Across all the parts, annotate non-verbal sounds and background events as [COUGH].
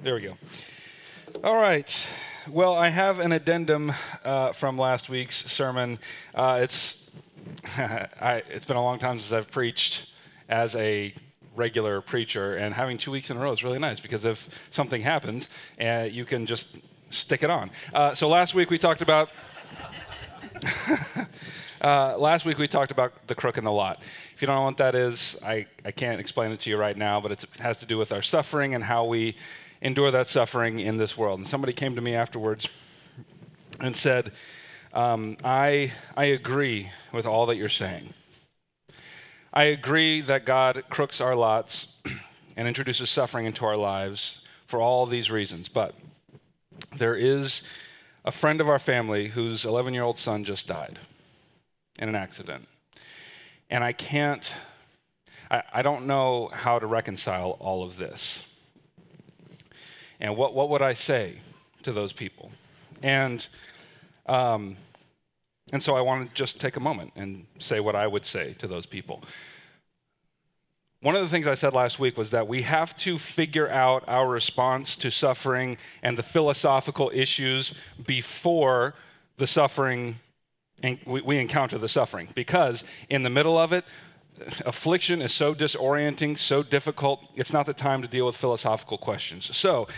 There we go. All right. Well, I have an addendum uh, from last week's sermon. Uh, it's [LAUGHS] I, it's been a long time since I've preached as a regular preacher, and having two weeks in a row is really nice because if something happens, uh, you can just stick it on. Uh, so last week we talked about. [LAUGHS] Uh, last week we talked about the crook in the lot. If you don't know what that is, I, I can't explain it to you right now, but it has to do with our suffering and how we endure that suffering in this world. And somebody came to me afterwards and said, um, I, I agree with all that you're saying. I agree that God crooks our lots [CLEARS THROAT] and introduces suffering into our lives for all these reasons. But there is a friend of our family whose 11 year old son just died in an accident. And I can't, I, I don't know how to reconcile all of this. And what, what would I say to those people? And, um, and so I want to just take a moment and say what I would say to those people. One of the things I said last week was that we have to figure out our response to suffering and the philosophical issues before the suffering we encounter the suffering because in the middle of it affliction is so disorienting, so difficult, it's not the time to deal with philosophical questions. So,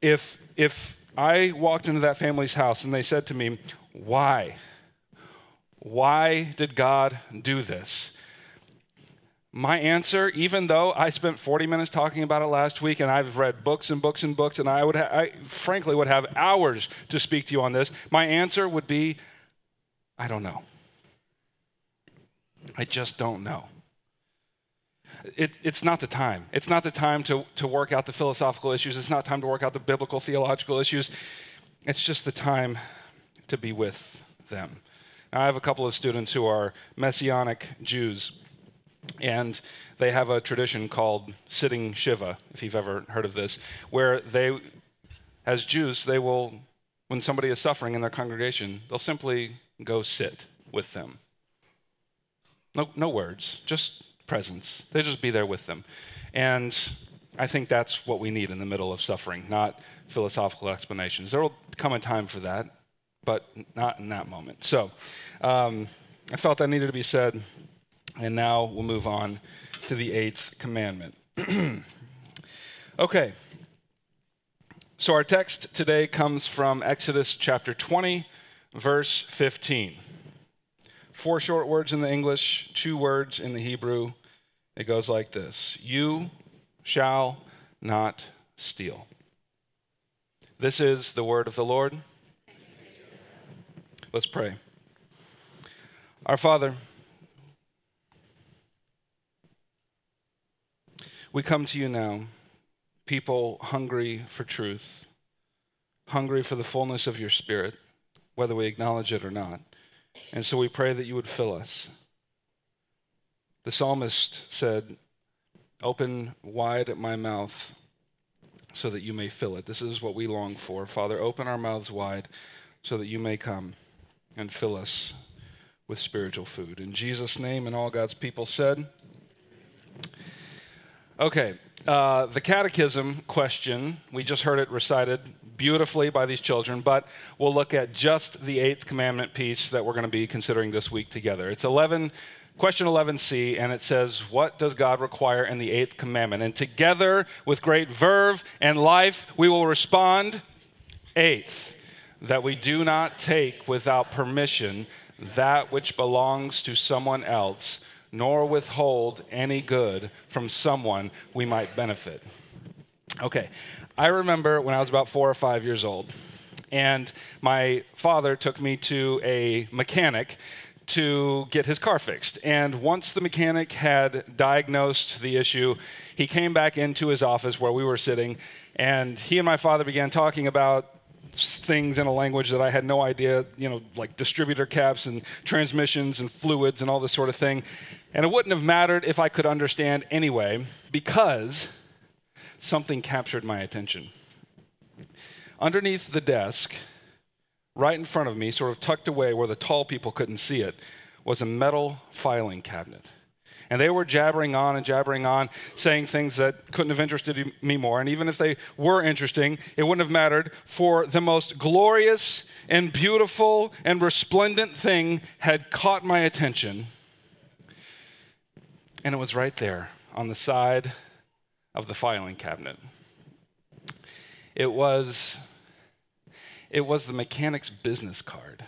if if I walked into that family's house and they said to me, "Why? Why did God do this?" My answer, even though I spent 40 minutes talking about it last week and I've read books and books and books and I would ha- I frankly would have hours to speak to you on this, my answer would be I don't know. I just don't know it, it's not the time. It's not the time to, to work out the philosophical issues. It's not time to work out the biblical theological issues. It's just the time to be with them. Now, I have a couple of students who are Messianic Jews, and they have a tradition called sitting Shiva, if you've ever heard of this, where they, as Jews, they will, when somebody is suffering in their congregation, they'll simply go sit with them. No, no words, just presence. They just be there with them. And I think that's what we need in the middle of suffering, not philosophical explanations. There will come a time for that, but not in that moment. So um, I felt that needed to be said. And now we'll move on to the eighth commandment. [CLEARS THROAT] okay. So our text today comes from Exodus chapter 20, verse 15. Four short words in the English, two words in the Hebrew. It goes like this You shall not steal. This is the word of the Lord. Let's pray. Our Father, we come to you now, people hungry for truth, hungry for the fullness of your Spirit, whether we acknowledge it or not. And so we pray that you would fill us. The psalmist said, Open wide my mouth so that you may fill it. This is what we long for. Father, open our mouths wide so that you may come and fill us with spiritual food. In Jesus' name, and all God's people said, Okay, uh, the catechism question, we just heard it recited beautifully by these children, but we'll look at just the eighth commandment piece that we're going to be considering this week together. It's 11 question 11c, and it says, What does God require in the eighth commandment? And together, with great verve and life, we will respond, Eighth, that we do not take without permission that which belongs to someone else, nor withhold any good from someone we might benefit. Okay, I remember when I was about four or five years old, and my father took me to a mechanic to get his car fixed. And once the mechanic had diagnosed the issue, he came back into his office where we were sitting, and he and my father began talking about things in a language that I had no idea, you know, like distributor caps and transmissions and fluids and all this sort of thing. And it wouldn't have mattered if I could understand anyway, because something captured my attention. Underneath the desk, right in front of me, sort of tucked away where the tall people couldn't see it, was a metal filing cabinet. And they were jabbering on and jabbering on, saying things that couldn't have interested me more. And even if they were interesting, it wouldn't have mattered, for the most glorious and beautiful and resplendent thing had caught my attention. And it was right there on the side of the filing cabinet. It was it was the mechanic's business card.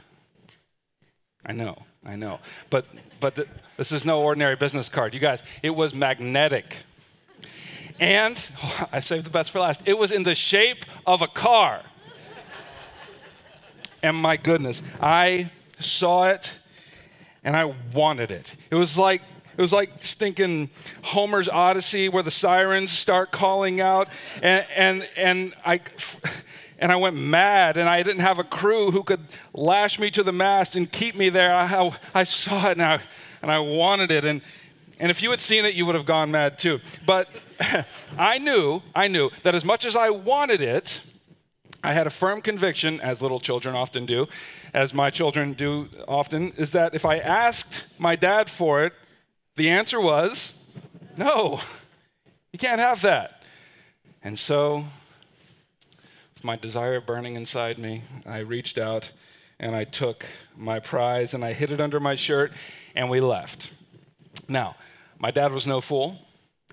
I know, I know. But but the, this is no ordinary business card. You guys, it was magnetic. And oh, [LAUGHS] I saved the best for last. It was in the shape of a car. And my goodness, I saw it and I wanted it. It was like it was like stinking Homer's Odyssey where the sirens start calling out and and and I and I went mad and I didn't have a crew who could lash me to the mast and keep me there. I, I saw it now and I wanted it and and if you had seen it you would have gone mad too. But [LAUGHS] I knew, I knew that as much as I wanted it, I had a firm conviction, as little children often do, as my children do often, is that if I asked my dad for it, the answer was no, you can't have that. And so, with my desire burning inside me, I reached out and I took my prize and I hid it under my shirt and we left. Now, my dad was no fool.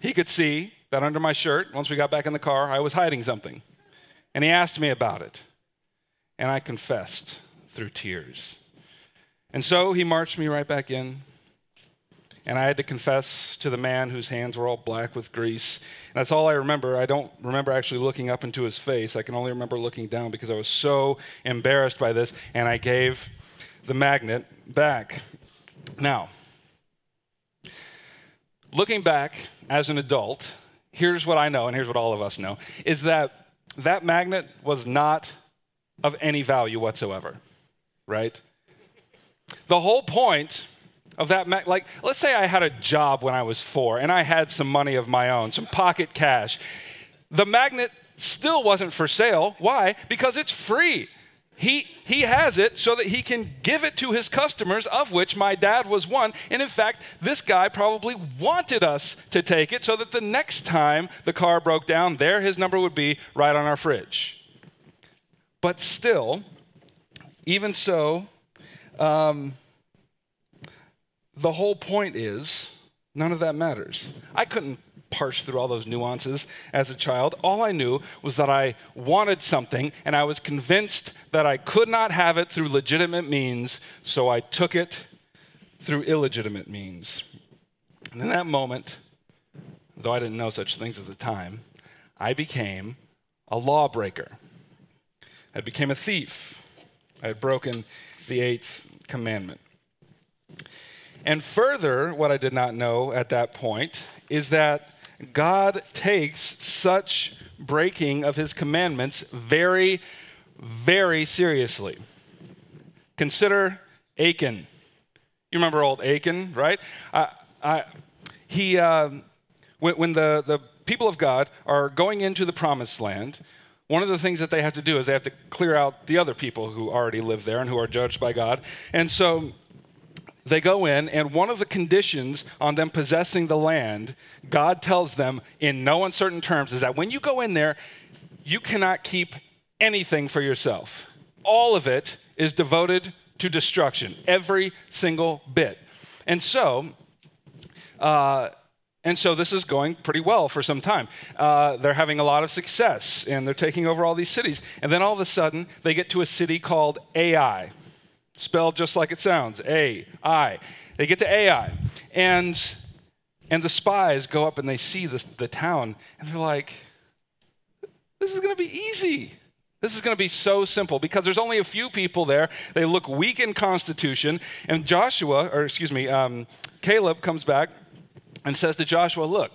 He could see that under my shirt, once we got back in the car, I was hiding something. And he asked me about it. And I confessed through tears. And so he marched me right back in. And I had to confess to the man whose hands were all black with grease. And that's all I remember. I don't remember actually looking up into his face. I can only remember looking down because I was so embarrassed by this. And I gave the magnet back. Now, looking back as an adult, here's what I know, and here's what all of us know, is that that magnet was not of any value whatsoever, right? The whole point of that, mag- like, let's say I had a job when I was four and I had some money of my own, some pocket cash. The magnet still wasn't for sale. Why? Because it's free. He, he has it so that he can give it to his customers, of which my dad was one. And in fact, this guy probably wanted us to take it so that the next time the car broke down, there his number would be right on our fridge. But still, even so, um, the whole point is none of that matters. I couldn't parse through all those nuances as a child. All I knew was that I wanted something, and I was convinced that I could not have it through legitimate means, so I took it through illegitimate means. And in that moment, though I didn't know such things at the time, I became a lawbreaker. I became a thief. I had broken the eighth commandment. And further, what I did not know at that point is that God takes such breaking of his commandments very, very seriously. Consider Achan. You remember old Achan, right? I, he, uh, when, when the, the people of God are going into the promised land, one of the things that they have to do is they have to clear out the other people who already live there and who are judged by God. And so they go in, and one of the conditions on them possessing the land, God tells them in no uncertain terms, is that when you go in there, you cannot keep anything for yourself. All of it is devoted to destruction, every single bit. And so, uh, and so this is going pretty well for some time. Uh, they're having a lot of success and they're taking over all these cities. And then all of a sudden, they get to a city called Ai spelled just like it sounds A I. They get to Ai. And, and the spies go up and they see this, the town, and they're like, this is going to be easy. This is going to be so simple because there's only a few people there. They look weak in constitution. And Joshua, or excuse me, um, Caleb comes back and says to Joshua, Look,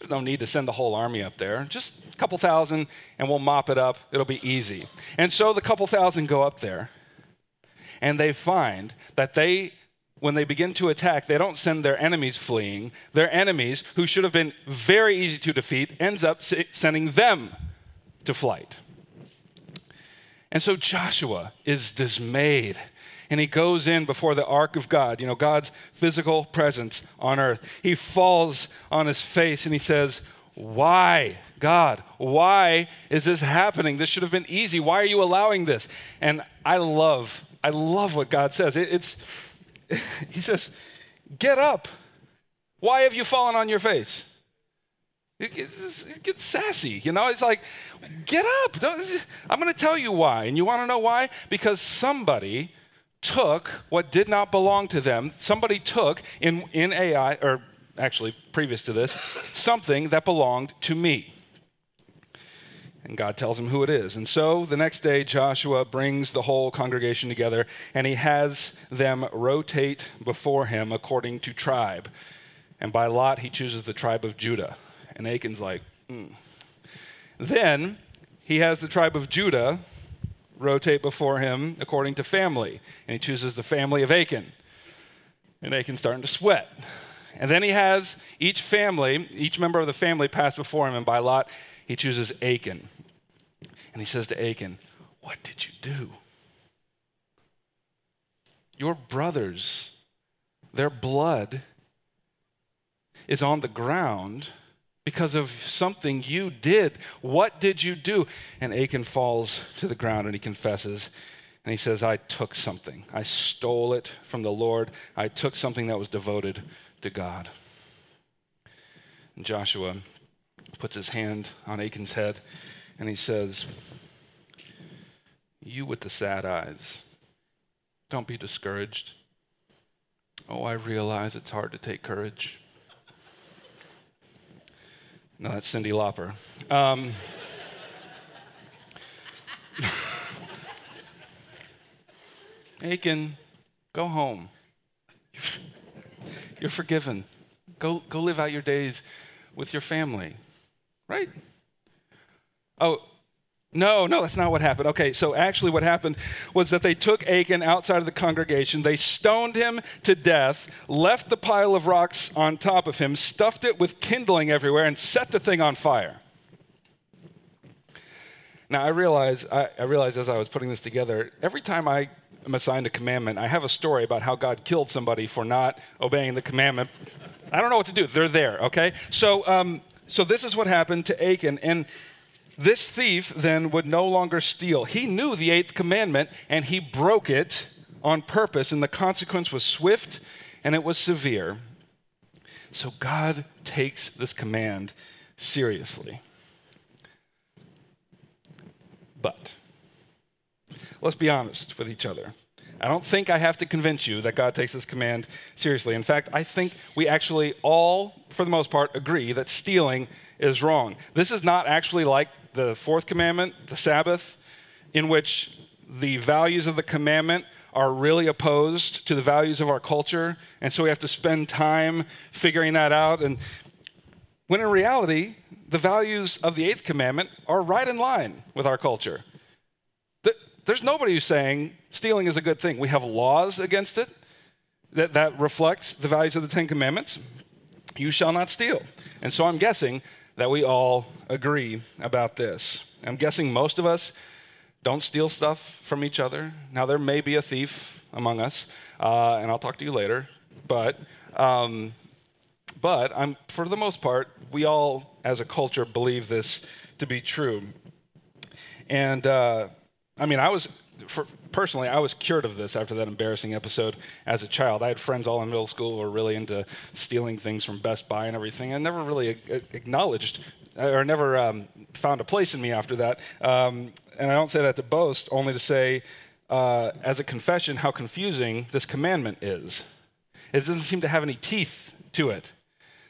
there's no need to send the whole army up there. Just a couple thousand and we'll mop it up. It'll be easy. And so the couple thousand go up there and they find that they when they begin to attack, they don't send their enemies fleeing. Their enemies, who should have been very easy to defeat, ends up sending them to flight. And so Joshua is dismayed and he goes in before the ark of God, you know, God's physical presence on earth. He falls on his face and he says, Why, God, why is this happening? This should have been easy. Why are you allowing this? And I love, I love what God says. It, it's, [LAUGHS] he says, Get up. Why have you fallen on your face? It gets, it gets sassy, you know? It's like, get up. I'm going to tell you why. And you want to know why? Because somebody took what did not belong to them. Somebody took in, in Ai, or actually previous to this, something that belonged to me. And God tells him who it is. And so the next day, Joshua brings the whole congregation together and he has them rotate before him according to tribe. And by lot, he chooses the tribe of Judah. And Achan's like, mm. Then he has the tribe of Judah rotate before him according to family. And he chooses the family of Achan. And Achan's starting to sweat. And then he has each family, each member of the family pass before him, and by lot, he chooses Achan. And he says to Achan, What did you do? Your brothers, their blood is on the ground because of something you did. What did you do? And Achan falls to the ground and he confesses. And he says, I took something. I stole it from the Lord. I took something that was devoted to God. And Joshua puts his hand on Achan's head and he says, You with the sad eyes, don't be discouraged. Oh, I realize it's hard to take courage. No, that's Cyndi Lauper. Um, [LAUGHS] Achan, go home. You're forgiven. Go, go live out your days with your family, right? Oh, no, no, that's not what happened. Okay, so actually, what happened was that they took Achan outside of the congregation, they stoned him to death, left the pile of rocks on top of him, stuffed it with kindling everywhere, and set the thing on fire. Now, I realize, I, I as I was putting this together, every time I am assigned a commandment, I have a story about how God killed somebody for not obeying the commandment. I don't know what to do. They're there, okay? So, um, so this is what happened to Achan, and this thief then would no longer steal. He knew the eighth commandment and he broke it on purpose, and the consequence was swift and it was severe. So God takes this command seriously. But let's be honest with each other. I don't think I have to convince you that God takes this command seriously. In fact, I think we actually all, for the most part, agree that stealing is wrong. This is not actually like the fourth commandment, the Sabbath, in which the values of the commandment are really opposed to the values of our culture. And so we have to spend time figuring that out. And when in reality, the values of the eighth commandment are right in line with our culture. There's nobody who's saying stealing is a good thing. We have laws against it that, that reflect the values of the Ten Commandments. You shall not steal. And so I'm guessing that we all agree about this. I'm guessing most of us don't steal stuff from each other. Now, there may be a thief among us, uh, and I'll talk to you later, but, um, but I'm, for the most part, we all, as a culture, believe this to be true. And uh, I mean, I was for, personally, I was cured of this after that embarrassing episode as a child. I had friends all in middle school who were really into stealing things from Best Buy and everything. I never really acknowledged or never um, found a place in me after that. Um, and I don't say that to boast, only to say, uh, as a confession, how confusing this commandment is. It doesn't seem to have any teeth to it.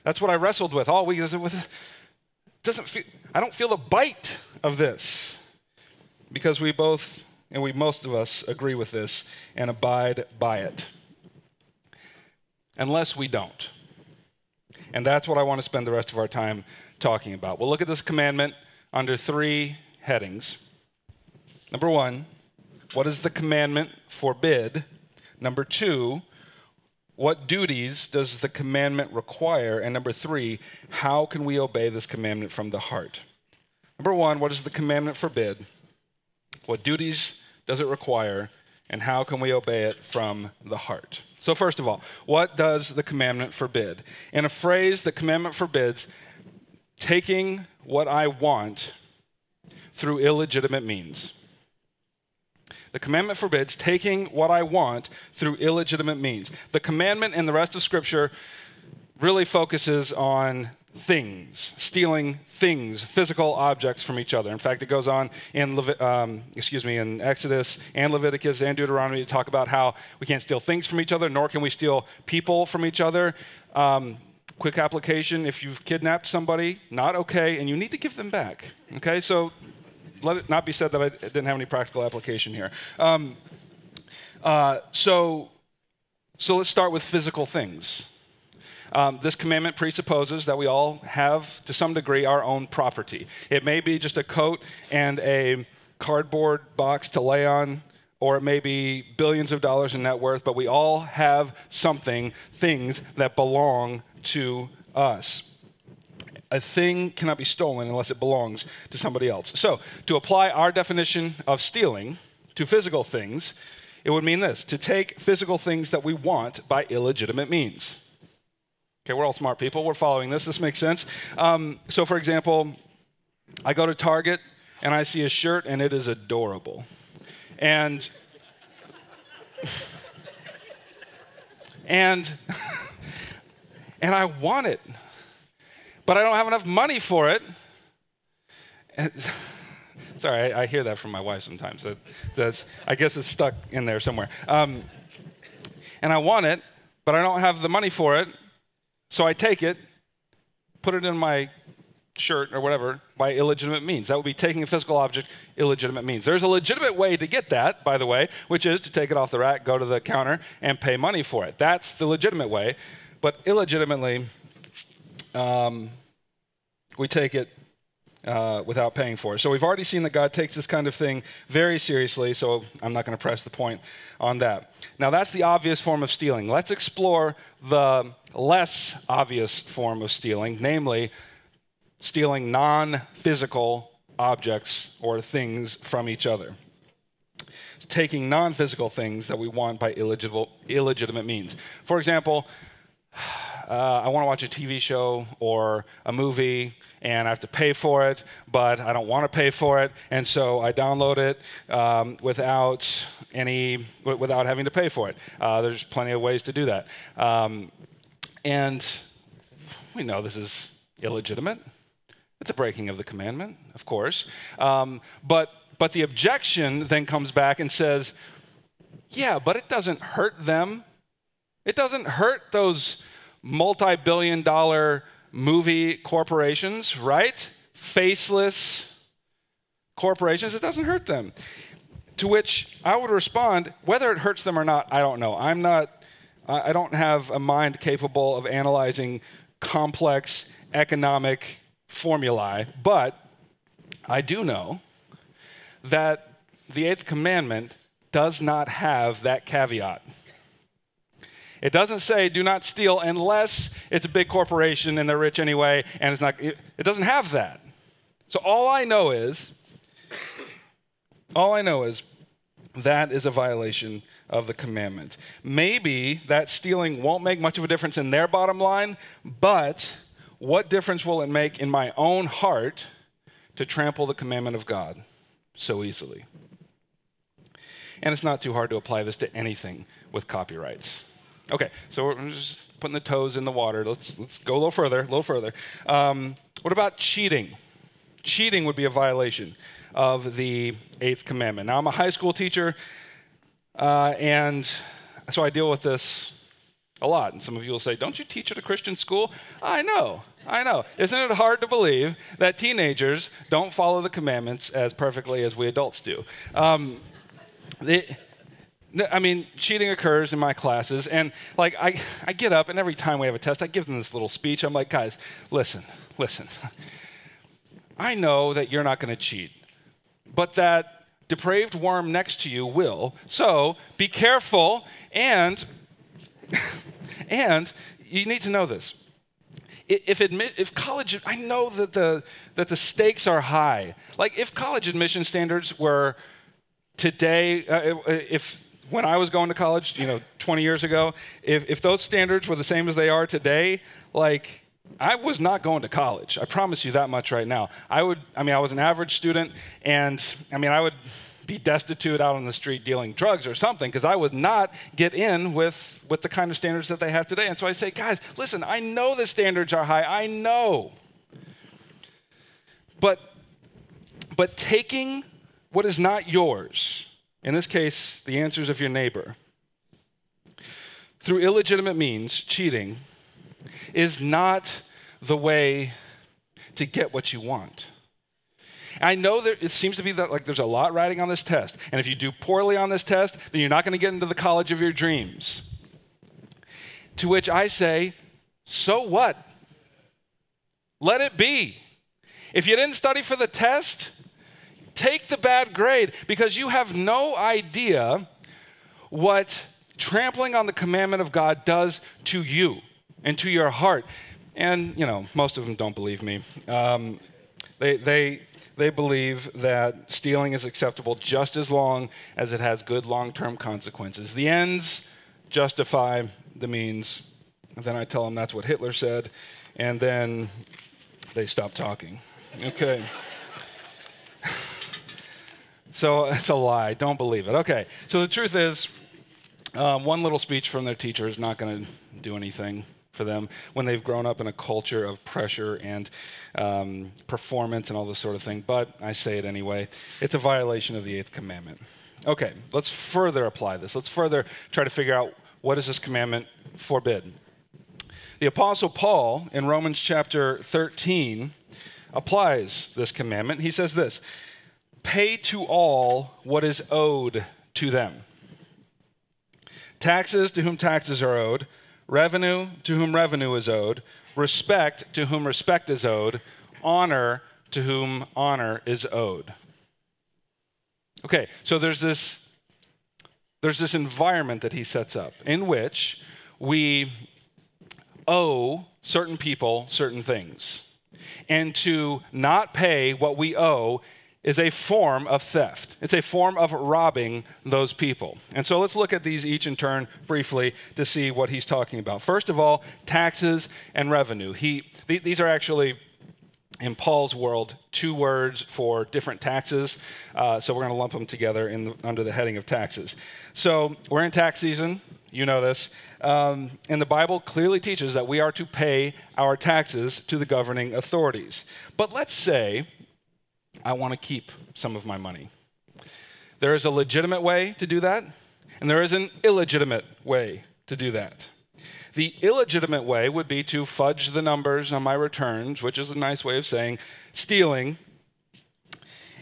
That's what I wrestled with all week. Doesn't feel, I don't feel the bite of this because we both and we most of us agree with this and abide by it. Unless we don't. And that's what I want to spend the rest of our time talking about. We'll look at this commandment under three headings. Number one, what does the commandment forbid? Number two, what duties does the commandment require? And number three, how can we obey this commandment from the heart? Number one, what does the commandment forbid? What duties does it require? And how can we obey it from the heart? So, first of all, what does the commandment forbid? In a phrase, the commandment forbids taking what I want through illegitimate means. The commandment forbids taking what I want through illegitimate means. The commandment in the rest of Scripture really focuses on things, stealing things, physical objects from each other. In fact, it goes on in Levi- um, excuse me in Exodus and Leviticus and Deuteronomy to talk about how we can't steal things from each other, nor can we steal people from each other. Um, quick application: if you've kidnapped somebody, not okay, and you need to give them back. Okay, so let it not be said that I didn't have any practical application here. Um, uh, so, so let's start with physical things. Um, this commandment presupposes that we all have, to some degree, our own property. It may be just a coat and a cardboard box to lay on, or it may be billions of dollars in net worth, but we all have something, things that belong to us. A thing cannot be stolen unless it belongs to somebody else. So, to apply our definition of stealing to physical things, it would mean this to take physical things that we want by illegitimate means. Okay, we're all smart people. We're following this. This makes sense. Um, so, for example, I go to Target and I see a shirt and it is adorable. And and and I want it, but I don't have enough money for it. And, sorry, I, I, hear that from my wife sometimes. That, that's, I guess it's stuck in there somewhere. Um, and I want it, but I don't have the money for it. So I take it, put it in my shirt or whatever by illegitimate means. That would be taking a physical object illegitimate means. There's a legitimate way to get that, by the way, which is to take it off the rack, go to the counter, and pay money for it. That's the legitimate way. But illegitimately, um, we take it uh, without paying for it. So we've already seen that God takes this kind of thing very seriously, so I'm not going to press the point on that. Now, that's the obvious form of stealing. Let's explore the less obvious form of stealing, namely stealing non physical objects or things from each other. It's taking non physical things that we want by illegitimate means. For example, [SIGHS] uh, I want to watch a TV show or a movie and I have to pay for it, but I don't want to pay for it, and so I download it um, without any without having to pay for it. Uh, there's plenty of ways to do that, um, and we know this is illegitimate. It's a breaking of the commandment, of course, um, but but the objection then comes back and says, "Yeah, but it doesn't hurt them. It doesn't hurt those." multi-billion dollar movie corporations, right? Faceless corporations, it doesn't hurt them. To which I would respond, whether it hurts them or not, I don't know. I'm not, I don't have a mind capable of analyzing complex economic formulae, but I do know that the eighth commandment does not have that caveat. It doesn't say do not steal unless it's a big corporation and they're rich anyway, and it's not, it, doesn't have that. So all I know is, all I know is that is a violation of the commandment. Maybe that stealing won't make much of a difference in their bottom line, but what difference will it make in my own heart to trample the commandment of God so easily? And it's not too hard to apply this to anything with copyrights. Okay, so we're just putting the toes in the water. Let's, let's go a little further, a little further. Um, what about cheating? Cheating would be a violation of the eighth commandment. Now, I'm a high school teacher, uh, and so I deal with this a lot. And some of you will say, Don't you teach at a Christian school? I know, I know. Isn't it hard to believe that teenagers don't follow the commandments as perfectly as we adults do? Um, I mean, cheating occurs in my classes, and like I, I get up, and every time we have a test, I give them this little speech. I'm like, guys, listen, listen. I know that you're not going to cheat, but that depraved worm next to you will. So be careful, and and you need to know this. If, admit, if college, I know that the, that the stakes are high. Like if college admission standards were today, uh, if when I was going to college, you know, 20 years ago, if, if those standards were the same as they are today, like, I was not going to college. I promise you that much right now. I would, I mean, I was an average student, and I mean, I would be destitute out on the street dealing drugs or something because I would not get in with, with the kind of standards that they have today. And so I say, guys, listen, I know the standards are high. I know. But, but taking what is not yours, in this case, the answers of your neighbor, through illegitimate means, cheating, is not the way to get what you want. I know that it seems to be that like there's a lot riding on this test. And if you do poorly on this test, then you're not going to get into the college of your dreams. To which I say, so what? Let it be. If you didn't study for the test, take the bad grade because you have no idea what trampling on the commandment of God does to you and to your heart. And, you know, most of them don't believe me. Um, they, they, they believe that stealing is acceptable just as long as it has good long term consequences. The ends justify the means. And then I tell them that's what Hitler said, and then they stop talking. Okay. So [LAUGHS] it's a lie. Don't believe it. Okay. So the truth is, um, one little speech from their teacher is not going to do anything for them when they've grown up in a culture of pressure and um, performance and all this sort of thing. But I say it anyway. It's a violation of the eighth commandment. Okay, let's further apply this. Let's further try to figure out what does this commandment forbid. The Apostle Paul in Romans chapter 13 applies this commandment. He says this Pay to all what is owed to them. Taxes to whom taxes are owed revenue to whom revenue is owed, respect to whom respect is owed, honor to whom honor is owed. Okay, so there's this there's this environment that he sets up in which we owe certain people certain things. And to not pay what we owe is a form of theft. It's a form of robbing those people. And so let's look at these each in turn briefly to see what he's talking about. First of all, taxes and revenue. He, th- these are actually in Paul's world, two words for different taxes. Uh, so we're going to lump them together the, under the heading of taxes. So we're in tax season. You know this. Um, and the Bible clearly teaches that we are to pay our taxes to the governing authorities. But let's say I want to keep some of my money. There is a legitimate way to do that, and there is an illegitimate way to do that. The illegitimate way would be to fudge the numbers on my returns, which is a nice way of saying stealing.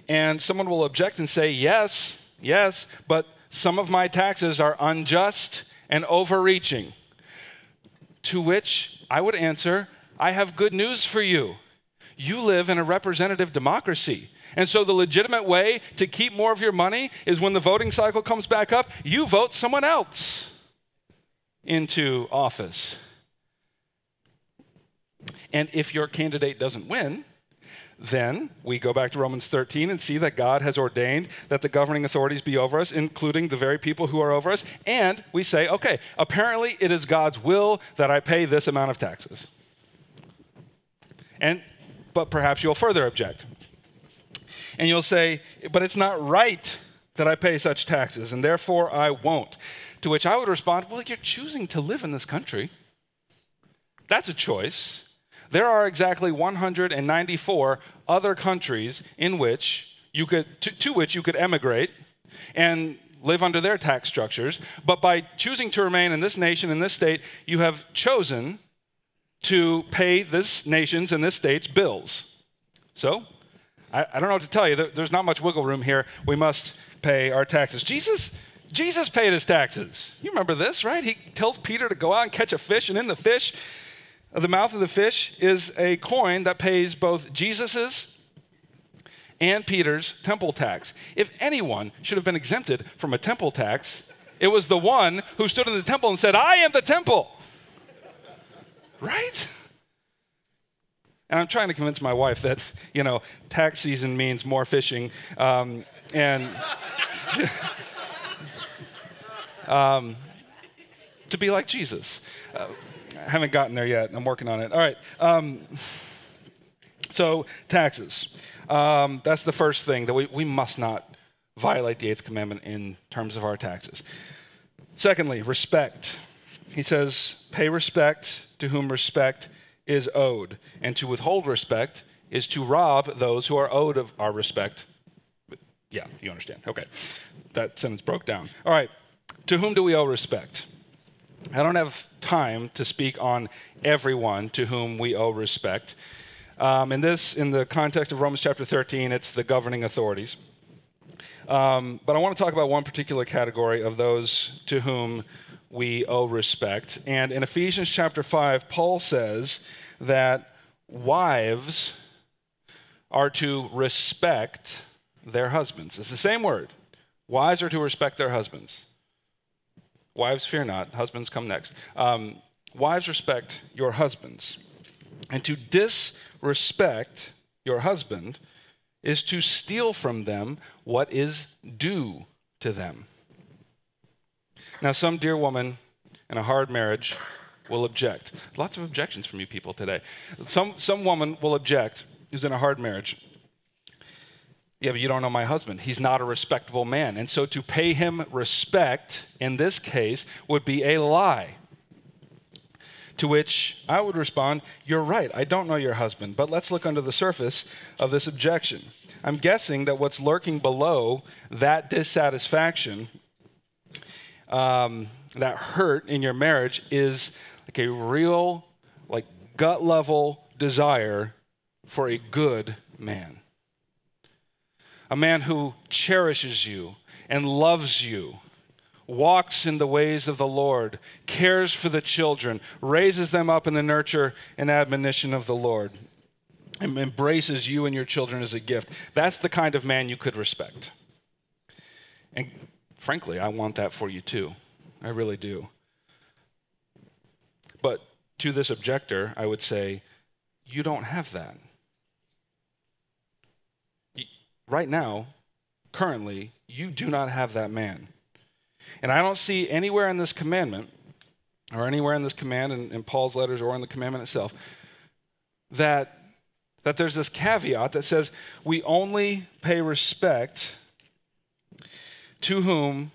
And someone will object and say, yes, yes, but some of my taxes are unjust and overreaching. To which I would answer, I have good news for you. You live in a representative democracy. And so the legitimate way to keep more of your money is when the voting cycle comes back up, you vote someone else into office. And if your candidate doesn't win, then we go back to Romans 13 and see that God has ordained that the governing authorities be over us, including the very people who are over us. And we say, okay, apparently it is God's will that I pay this amount of taxes. And, but perhaps you'll further object and you'll say, But it's not right that I pay such taxes, and therefore I won't. To which I would respond, Well, you're choosing to live in this country. That's a choice. There are exactly 194 other countries in which you could, to, to which you could emigrate and live under their tax structures. But by choosing to remain in this nation, in this state, you have chosen to pay this nation's and this state's bills. So I, I don't know what to tell you. There, there's not much wiggle room here. We must pay our taxes. Jesus, Jesus paid his taxes. You remember this, right? He tells Peter to go out and catch a fish, and in the fish, uh, the mouth of the fish is a coin that pays both Jesus's and Peter's temple tax. If anyone should have been exempted from a temple tax, it was the one who stood in the temple and said, I am the temple. Right? And I'm trying to convince my wife that, you know, tax season means more fishing. Um, and [LAUGHS] Um, to be like Jesus. Uh, I haven't gotten there yet. I'm working on it. All right. Um, so, taxes. Um, that's the first thing that we, we must not violate the eighth commandment in terms of our taxes. Secondly, respect. He says, pay respect to whom respect is owed. And to withhold respect is to rob those who are owed of our respect. Yeah, you understand. Okay. That sentence broke down. All right. To whom do we owe respect? I don't have time to speak on everyone to whom we owe respect. Um, in this, in the context of Romans chapter 13, it's the governing authorities. Um, but I want to talk about one particular category of those to whom we owe respect. And in Ephesians chapter 5, Paul says that wives are to respect their husbands. It's the same word. Wives are to respect their husbands. Wives, fear not. Husbands come next. Um, wives, respect your husbands. And to disrespect your husband is to steal from them what is due to them. Now, some dear woman in a hard marriage will object. Lots of objections from you people today. Some, some woman will object who's in a hard marriage. Yeah, but you don't know my husband. He's not a respectable man. And so to pay him respect in this case would be a lie. To which I would respond, You're right, I don't know your husband, but let's look under the surface of this objection. I'm guessing that what's lurking below that dissatisfaction, um, that hurt in your marriage, is like a real, like gut level desire for a good man. A man who cherishes you and loves you walks in the ways of the Lord, cares for the children, raises them up in the nurture and admonition of the Lord and embraces you and your children as a gift. That's the kind of man you could respect. And frankly, I want that for you too. I really do. But to this objector, I would say, you don't have that. Right now, currently, you do not have that man. And I don't see anywhere in this commandment, or anywhere in this command in, in Paul's letters or in the commandment itself, that that there's this caveat that says we only pay respect to whom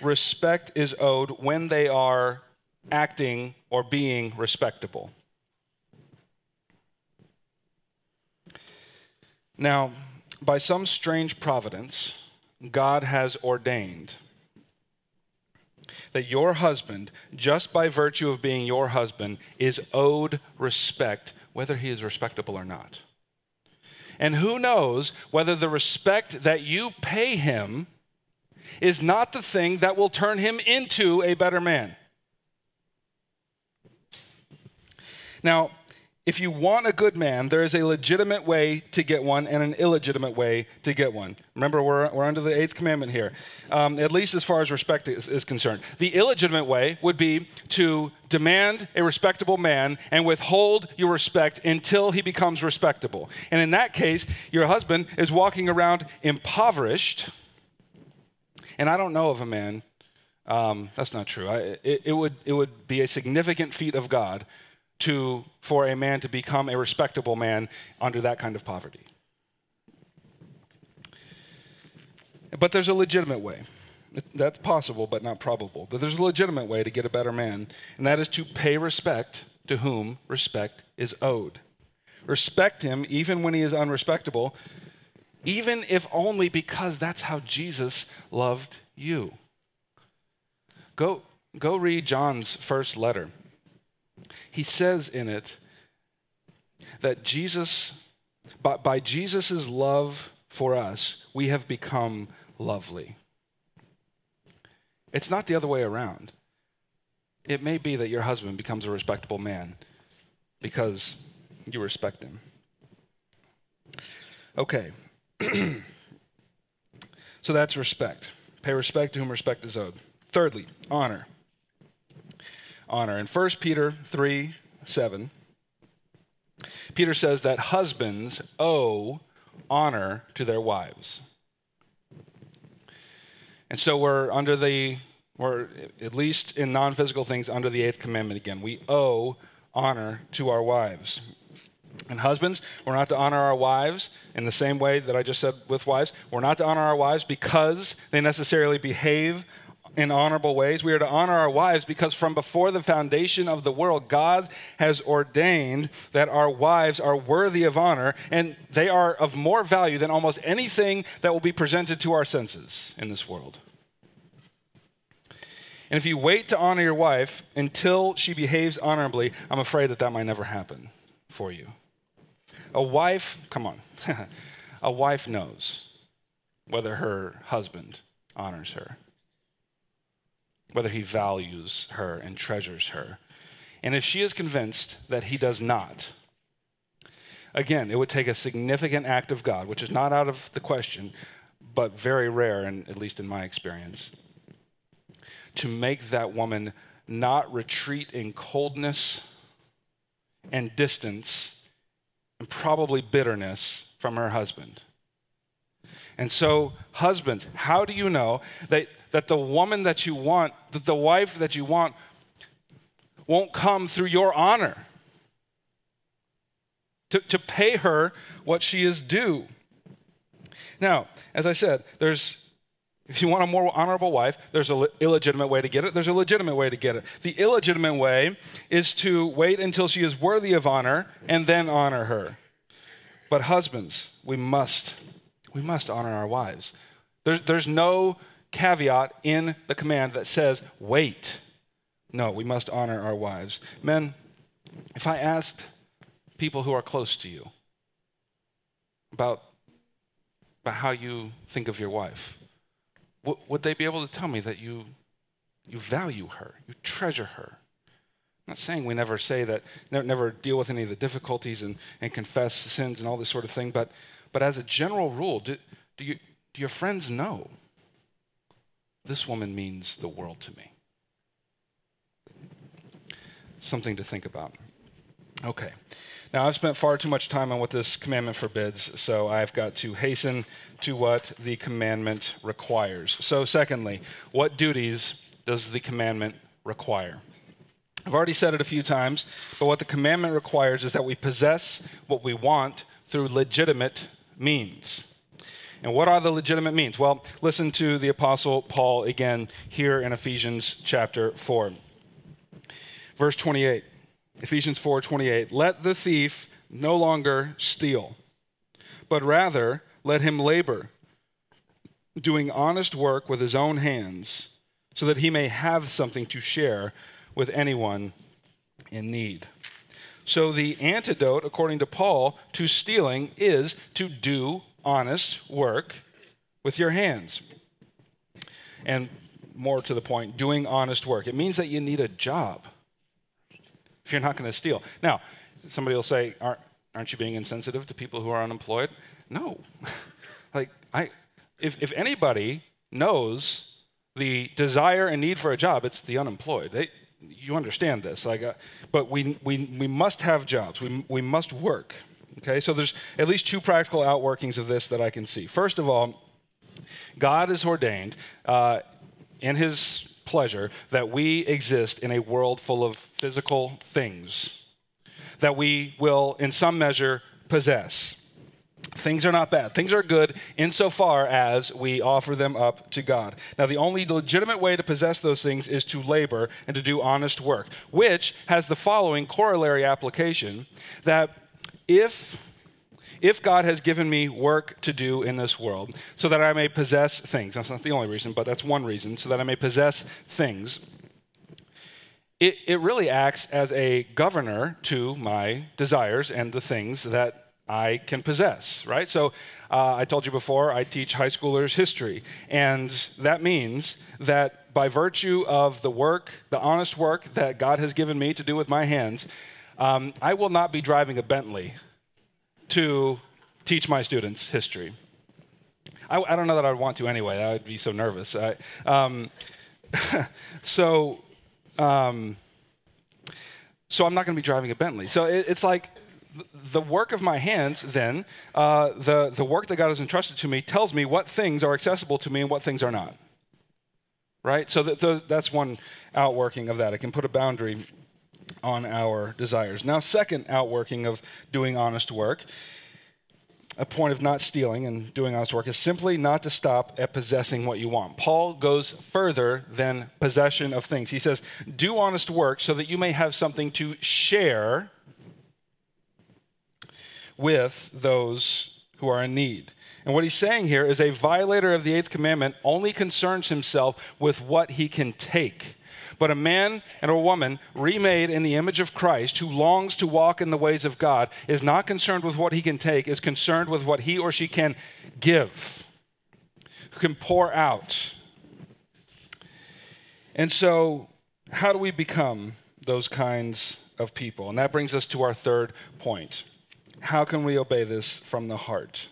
respect is owed when they are acting or being respectable. Now, by some strange providence, God has ordained that your husband, just by virtue of being your husband, is owed respect whether he is respectable or not. And who knows whether the respect that you pay him is not the thing that will turn him into a better man. Now, if you want a good man, there is a legitimate way to get one and an illegitimate way to get one. Remember, we're, we're under the eighth commandment here, um, at least as far as respect is, is concerned. The illegitimate way would be to demand a respectable man and withhold your respect until he becomes respectable. And in that case, your husband is walking around impoverished. And I don't know of a man, um, that's not true. I, it, it, would, it would be a significant feat of God to, for a man to become a respectable man under that kind of poverty. But there's a legitimate way. That's possible, but not probable. But there's a legitimate way to get a better man, and that is to pay respect to whom respect is owed. Respect him even when he is unrespectable, even if only because that's how Jesus loved you. Go, go read John's first letter he says in it that Jesus, by, by Jesus' love for us, we have become lovely. It's not the other way around. It may be that your husband becomes a respectable man because you respect him. Okay. [CLEARS THROAT] so that's respect. Pay respect to whom respect is owed. Thirdly, honor honor. In 1 Peter 3 7, Peter says that husbands owe honor to their wives. And so we're under the or at least in non physical things under the eighth commandment again. We owe honor to our wives. And husbands, we're not to honor our wives in the same way that I just said with wives. We're not to honor our wives because they necessarily behave in honorable ways. We are to honor our wives because from before the foundation of the world, God has ordained that our wives are worthy of honor and they are of more value than almost anything that will be presented to our senses in this world. And if you wait to honor your wife until she behaves honorably, I'm afraid that that might never happen for you. A wife, come on, [LAUGHS] a wife knows whether her husband honors her, whether he values her and treasures her. And if she is convinced that he does not, again, it would take a significant act of God, which is not out of the question, but very rare, and at least in my experience, to make that woman not retreat in coldness and distance and probably bitterness from her husband. And so, husbands, how do you know that, that the woman that you want, that the wife that you want, won't come through your honor? To, to pay her what she is due. Now, as I said, there's if you want a more honorable wife, there's an illegitimate way to get it. There's a legitimate way to get it. The illegitimate way is to wait until she is worthy of honor and then honor her. But husbands, we must, we must honor our wives. There's, there's no caveat in the command that says, wait. No, we must honor our wives. Men, if I asked people who are close to you about, about how you think of your wife, would they be able to tell me that you, you value her, you treasure her? I'm not saying we never say that, never deal with any of the difficulties and, and confess sins and all this sort of thing, but, but as a general rule, do, do, you, do your friends know this woman means the world to me? Something to think about. Okay. Now, I've spent far too much time on what this commandment forbids, so I've got to hasten to what the commandment requires. So, secondly, what duties does the commandment require? I've already said it a few times, but what the commandment requires is that we possess what we want through legitimate means. And what are the legitimate means? Well, listen to the Apostle Paul again here in Ephesians chapter 4. Verse 28. Ephesians 4:28, "Let the thief no longer steal, but rather let him labor, doing honest work with his own hands, so that he may have something to share with anyone in need." So the antidote according to Paul to stealing is to do honest work with your hands. And more to the point, doing honest work. It means that you need a job if you're not going to steal. Now, somebody will say, aren't, aren't you being insensitive to people who are unemployed? No. [LAUGHS] like, I, if, if anybody knows the desire and need for a job, it's the unemployed. They, you understand this. Like, uh, but we, we, we must have jobs. We, we must work. Okay, so there's at least two practical outworkings of this that I can see. First of all, God has ordained uh, in His pleasure that we exist in a world full of physical things that we will, in some measure, possess. Things are not bad. Things are good insofar as we offer them up to God. Now, the only legitimate way to possess those things is to labor and to do honest work, which has the following corollary application that if if God has given me work to do in this world so that I may possess things, that's not the only reason, but that's one reason, so that I may possess things, it, it really acts as a governor to my desires and the things that I can possess, right? So uh, I told you before, I teach high schoolers history, and that means that by virtue of the work, the honest work that God has given me to do with my hands, um, I will not be driving a Bentley to teach my students history. I, I, don't know that I would want to anyway. I would be so nervous. I, um, [LAUGHS] so, um, so I'm not going to be driving a Bentley. So it, it's like the work of my hands, then, uh, the, the work that God has entrusted to me tells me what things are accessible to me and what things are not. right? So that, that's one outworking of that. It can put a boundary on our desires. Now, second outworking of doing honest work, a point of not stealing and doing honest work, is simply not to stop at possessing what you want. Paul goes further than possession of things. He says, Do honest work so that you may have something to share with those who are in need. And what he's saying here is a violator of the eighth commandment only concerns himself with what he can take. But a man and a woman remade in the image of Christ who longs to walk in the ways of God is not concerned with what he can take, is concerned with what he or she can give, who can pour out. And so, how do we become those kinds of people? And that brings us to our third point. How can we obey this from the heart?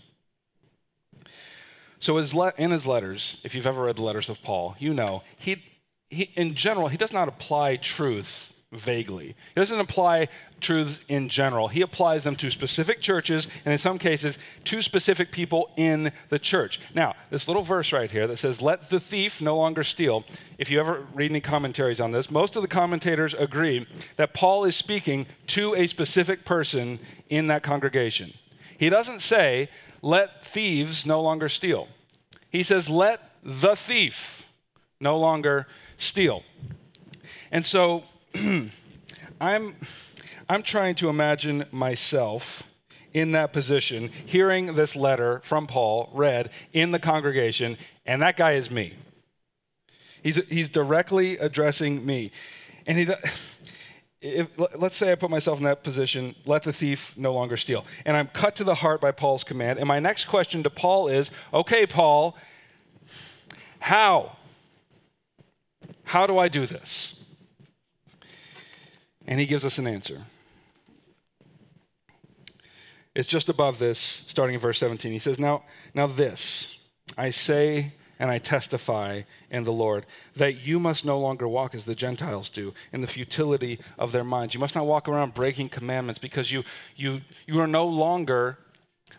So, in his letters, if you've ever read the letters of Paul, you know he he, in general, he does not apply truth vaguely. He doesn't apply truths in general. He applies them to specific churches and, in some cases, to specific people in the church. Now, this little verse right here that says, Let the thief no longer steal. If you ever read any commentaries on this, most of the commentators agree that Paul is speaking to a specific person in that congregation. He doesn't say, Let thieves no longer steal. He says, Let the thief no longer steal. And so [CLEARS THROAT] I'm, I'm trying to imagine myself in that position, hearing this letter from Paul read in the congregation, and that guy is me. He's, he's directly addressing me. And he, [LAUGHS] if, let's say I put myself in that position, let the thief no longer steal. And I'm cut to the heart by Paul's command. And my next question to Paul is okay, Paul, how? How do I do this? And he gives us an answer. It's just above this, starting in verse 17. He says, Now, now this I say and I testify in the Lord that you must no longer walk as the Gentiles do in the futility of their minds. You must not walk around breaking commandments because you, you, you are no longer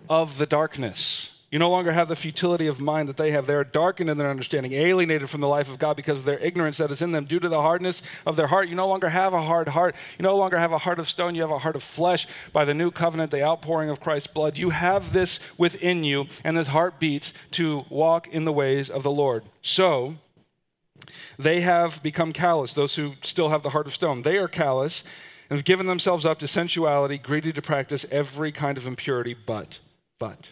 of the darkness you no longer have the futility of mind that they have. They are darkened in their understanding, alienated from the life of God because of their ignorance that is in them due to the hardness of their heart. You no longer have a hard heart. You no longer have a heart of stone. You have a heart of flesh by the new covenant, the outpouring of Christ's blood. You have this within you, and this heart beats to walk in the ways of the Lord. So, they have become callous, those who still have the heart of stone. They are callous and have given themselves up to sensuality, greedy to practice every kind of impurity, but, but,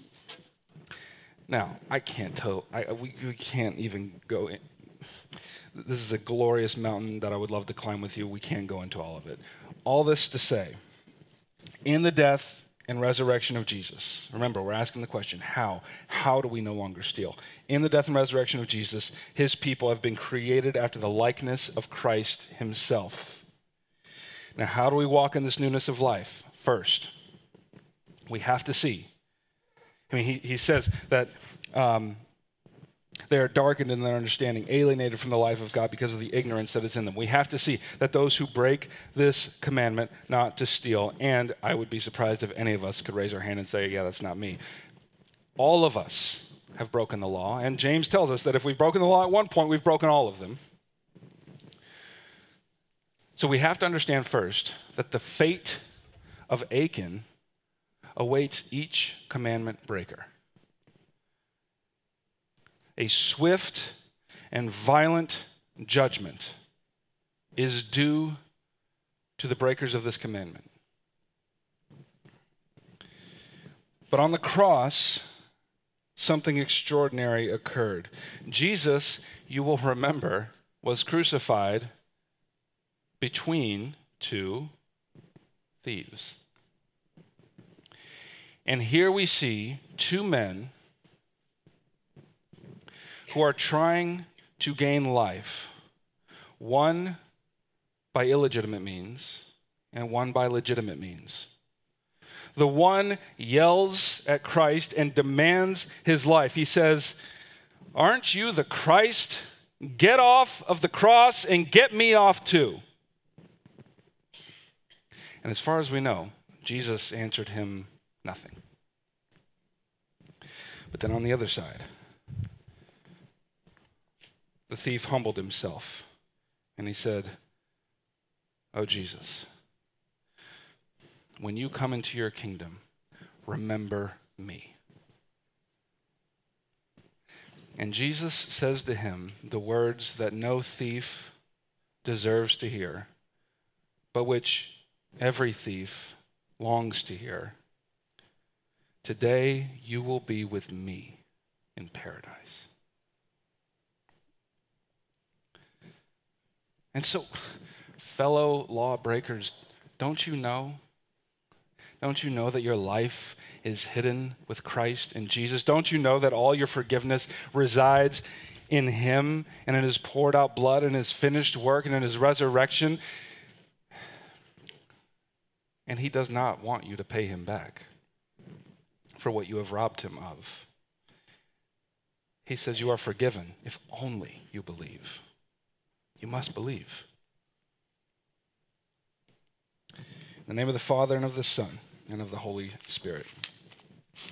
Now, I can't tell, I, we, we can't even go in. This is a glorious mountain that I would love to climb with you. We can't go into all of it. All this to say, in the death and resurrection of Jesus, remember, we're asking the question how? How do we no longer steal? In the death and resurrection of Jesus, his people have been created after the likeness of Christ himself. Now, how do we walk in this newness of life? First, we have to see I mean, he, he says that um, they are darkened in their understanding, alienated from the life of God because of the ignorance that is in them. We have to see that those who break this commandment not to steal, and I would be surprised if any of us could raise our hand and say, Yeah, that's not me. All of us have broken the law, and James tells us that if we've broken the law at one point, we've broken all of them. So we have to understand first that the fate of Achan awaits each commandment breaker. A swift and violent judgment is due to the breakers of this commandment. But on the cross, something extraordinary occurred. Jesus, you will remember, was crucified between two thieves. And here we see two men who are trying to gain life. One by illegitimate means and one by legitimate means. The one yells at Christ and demands his life. He says, Aren't you the Christ? Get off of the cross and get me off too. And as far as we know, Jesus answered him nothing. But then on the other side, the thief humbled himself and he said, Oh, Jesus, when you come into your kingdom, remember me. And Jesus says to him the words that no thief deserves to hear, but which every thief longs to hear. Today you will be with me in paradise. And so, fellow lawbreakers, don't you know? Don't you know that your life is hidden with Christ in Jesus? Don't you know that all your forgiveness resides in Him and in His poured out blood and His finished work and in His resurrection? And He does not want you to pay Him back for what you have robbed Him of. He says, You are forgiven if only you believe. You must believe. In the name of the Father and of the Son and of the Holy Spirit.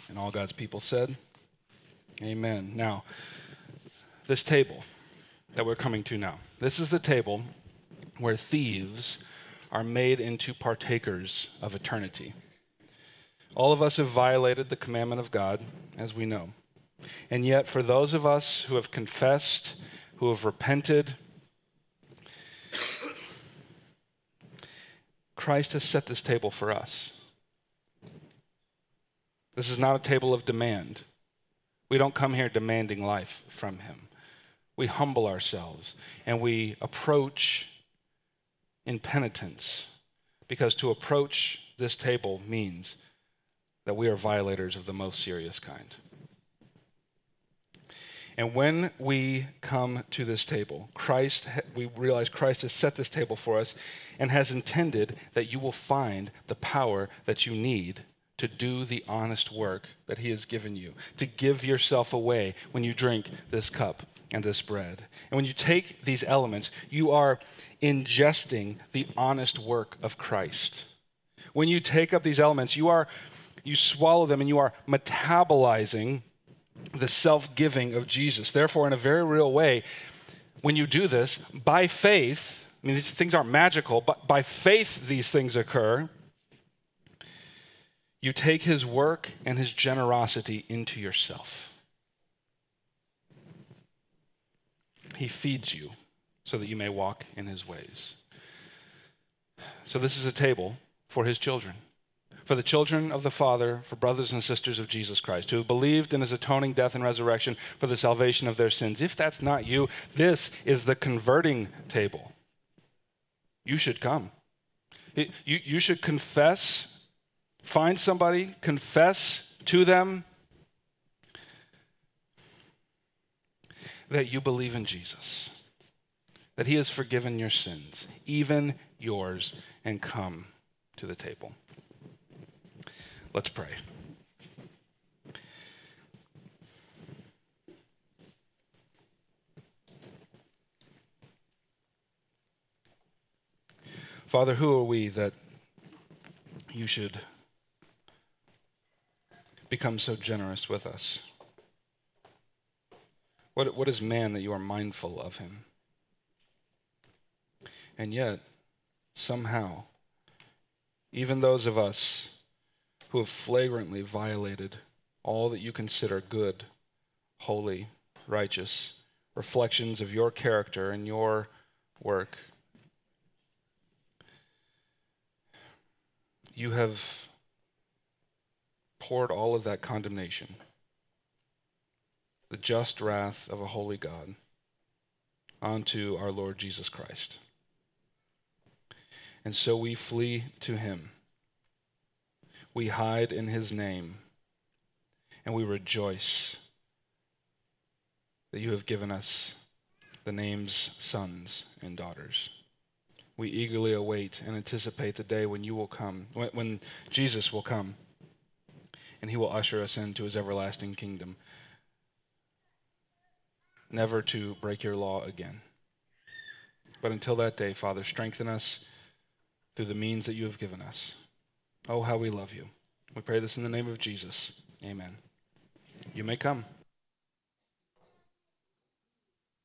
And all God's people said, Amen. Now, this table that we're coming to now, this is the table where thieves are made into partakers of eternity. All of us have violated the commandment of God, as we know. And yet, for those of us who have confessed, who have repented, Christ has set this table for us. This is not a table of demand. We don't come here demanding life from Him. We humble ourselves and we approach in penitence because to approach this table means that we are violators of the most serious kind. And when we come to this table, Christ, we realize Christ has set this table for us and has intended that you will find the power that you need to do the honest work that He has given you, to give yourself away when you drink this cup and this bread. And when you take these elements, you are ingesting the honest work of Christ. When you take up these elements, you are you swallow them and you are metabolizing the self giving of Jesus. Therefore, in a very real way, when you do this, by faith, I mean, these things aren't magical, but by faith, these things occur. You take his work and his generosity into yourself. He feeds you so that you may walk in his ways. So, this is a table for his children for the children of the Father, for brothers and sisters of Jesus Christ, who have believed in his atoning death and resurrection for the salvation of their sins. If that's not you, this is the converting table. You should come. You, you should confess, find somebody, confess to them that you believe in Jesus, that he has forgiven your sins, even yours, and come to the table. Let's pray. Father, who are we that you should become so generous with us? What, what is man that you are mindful of him? And yet, somehow, even those of us who have flagrantly violated all that you consider good, holy, righteous reflections of your character and your work. You have poured all of that condemnation, the just wrath of a holy God, onto our Lord Jesus Christ. And so we flee to him we hide in his name, and we rejoice that you have given us the names sons and daughters. we eagerly await and anticipate the day when you will come, when, Jesus will come, and he will usher us into his everlasting kingdom, never to break your law again. But until that day, Father, strengthen us through the means that you have given us. Oh, how we love you. We pray this in the name of Jesus. Amen. You may come.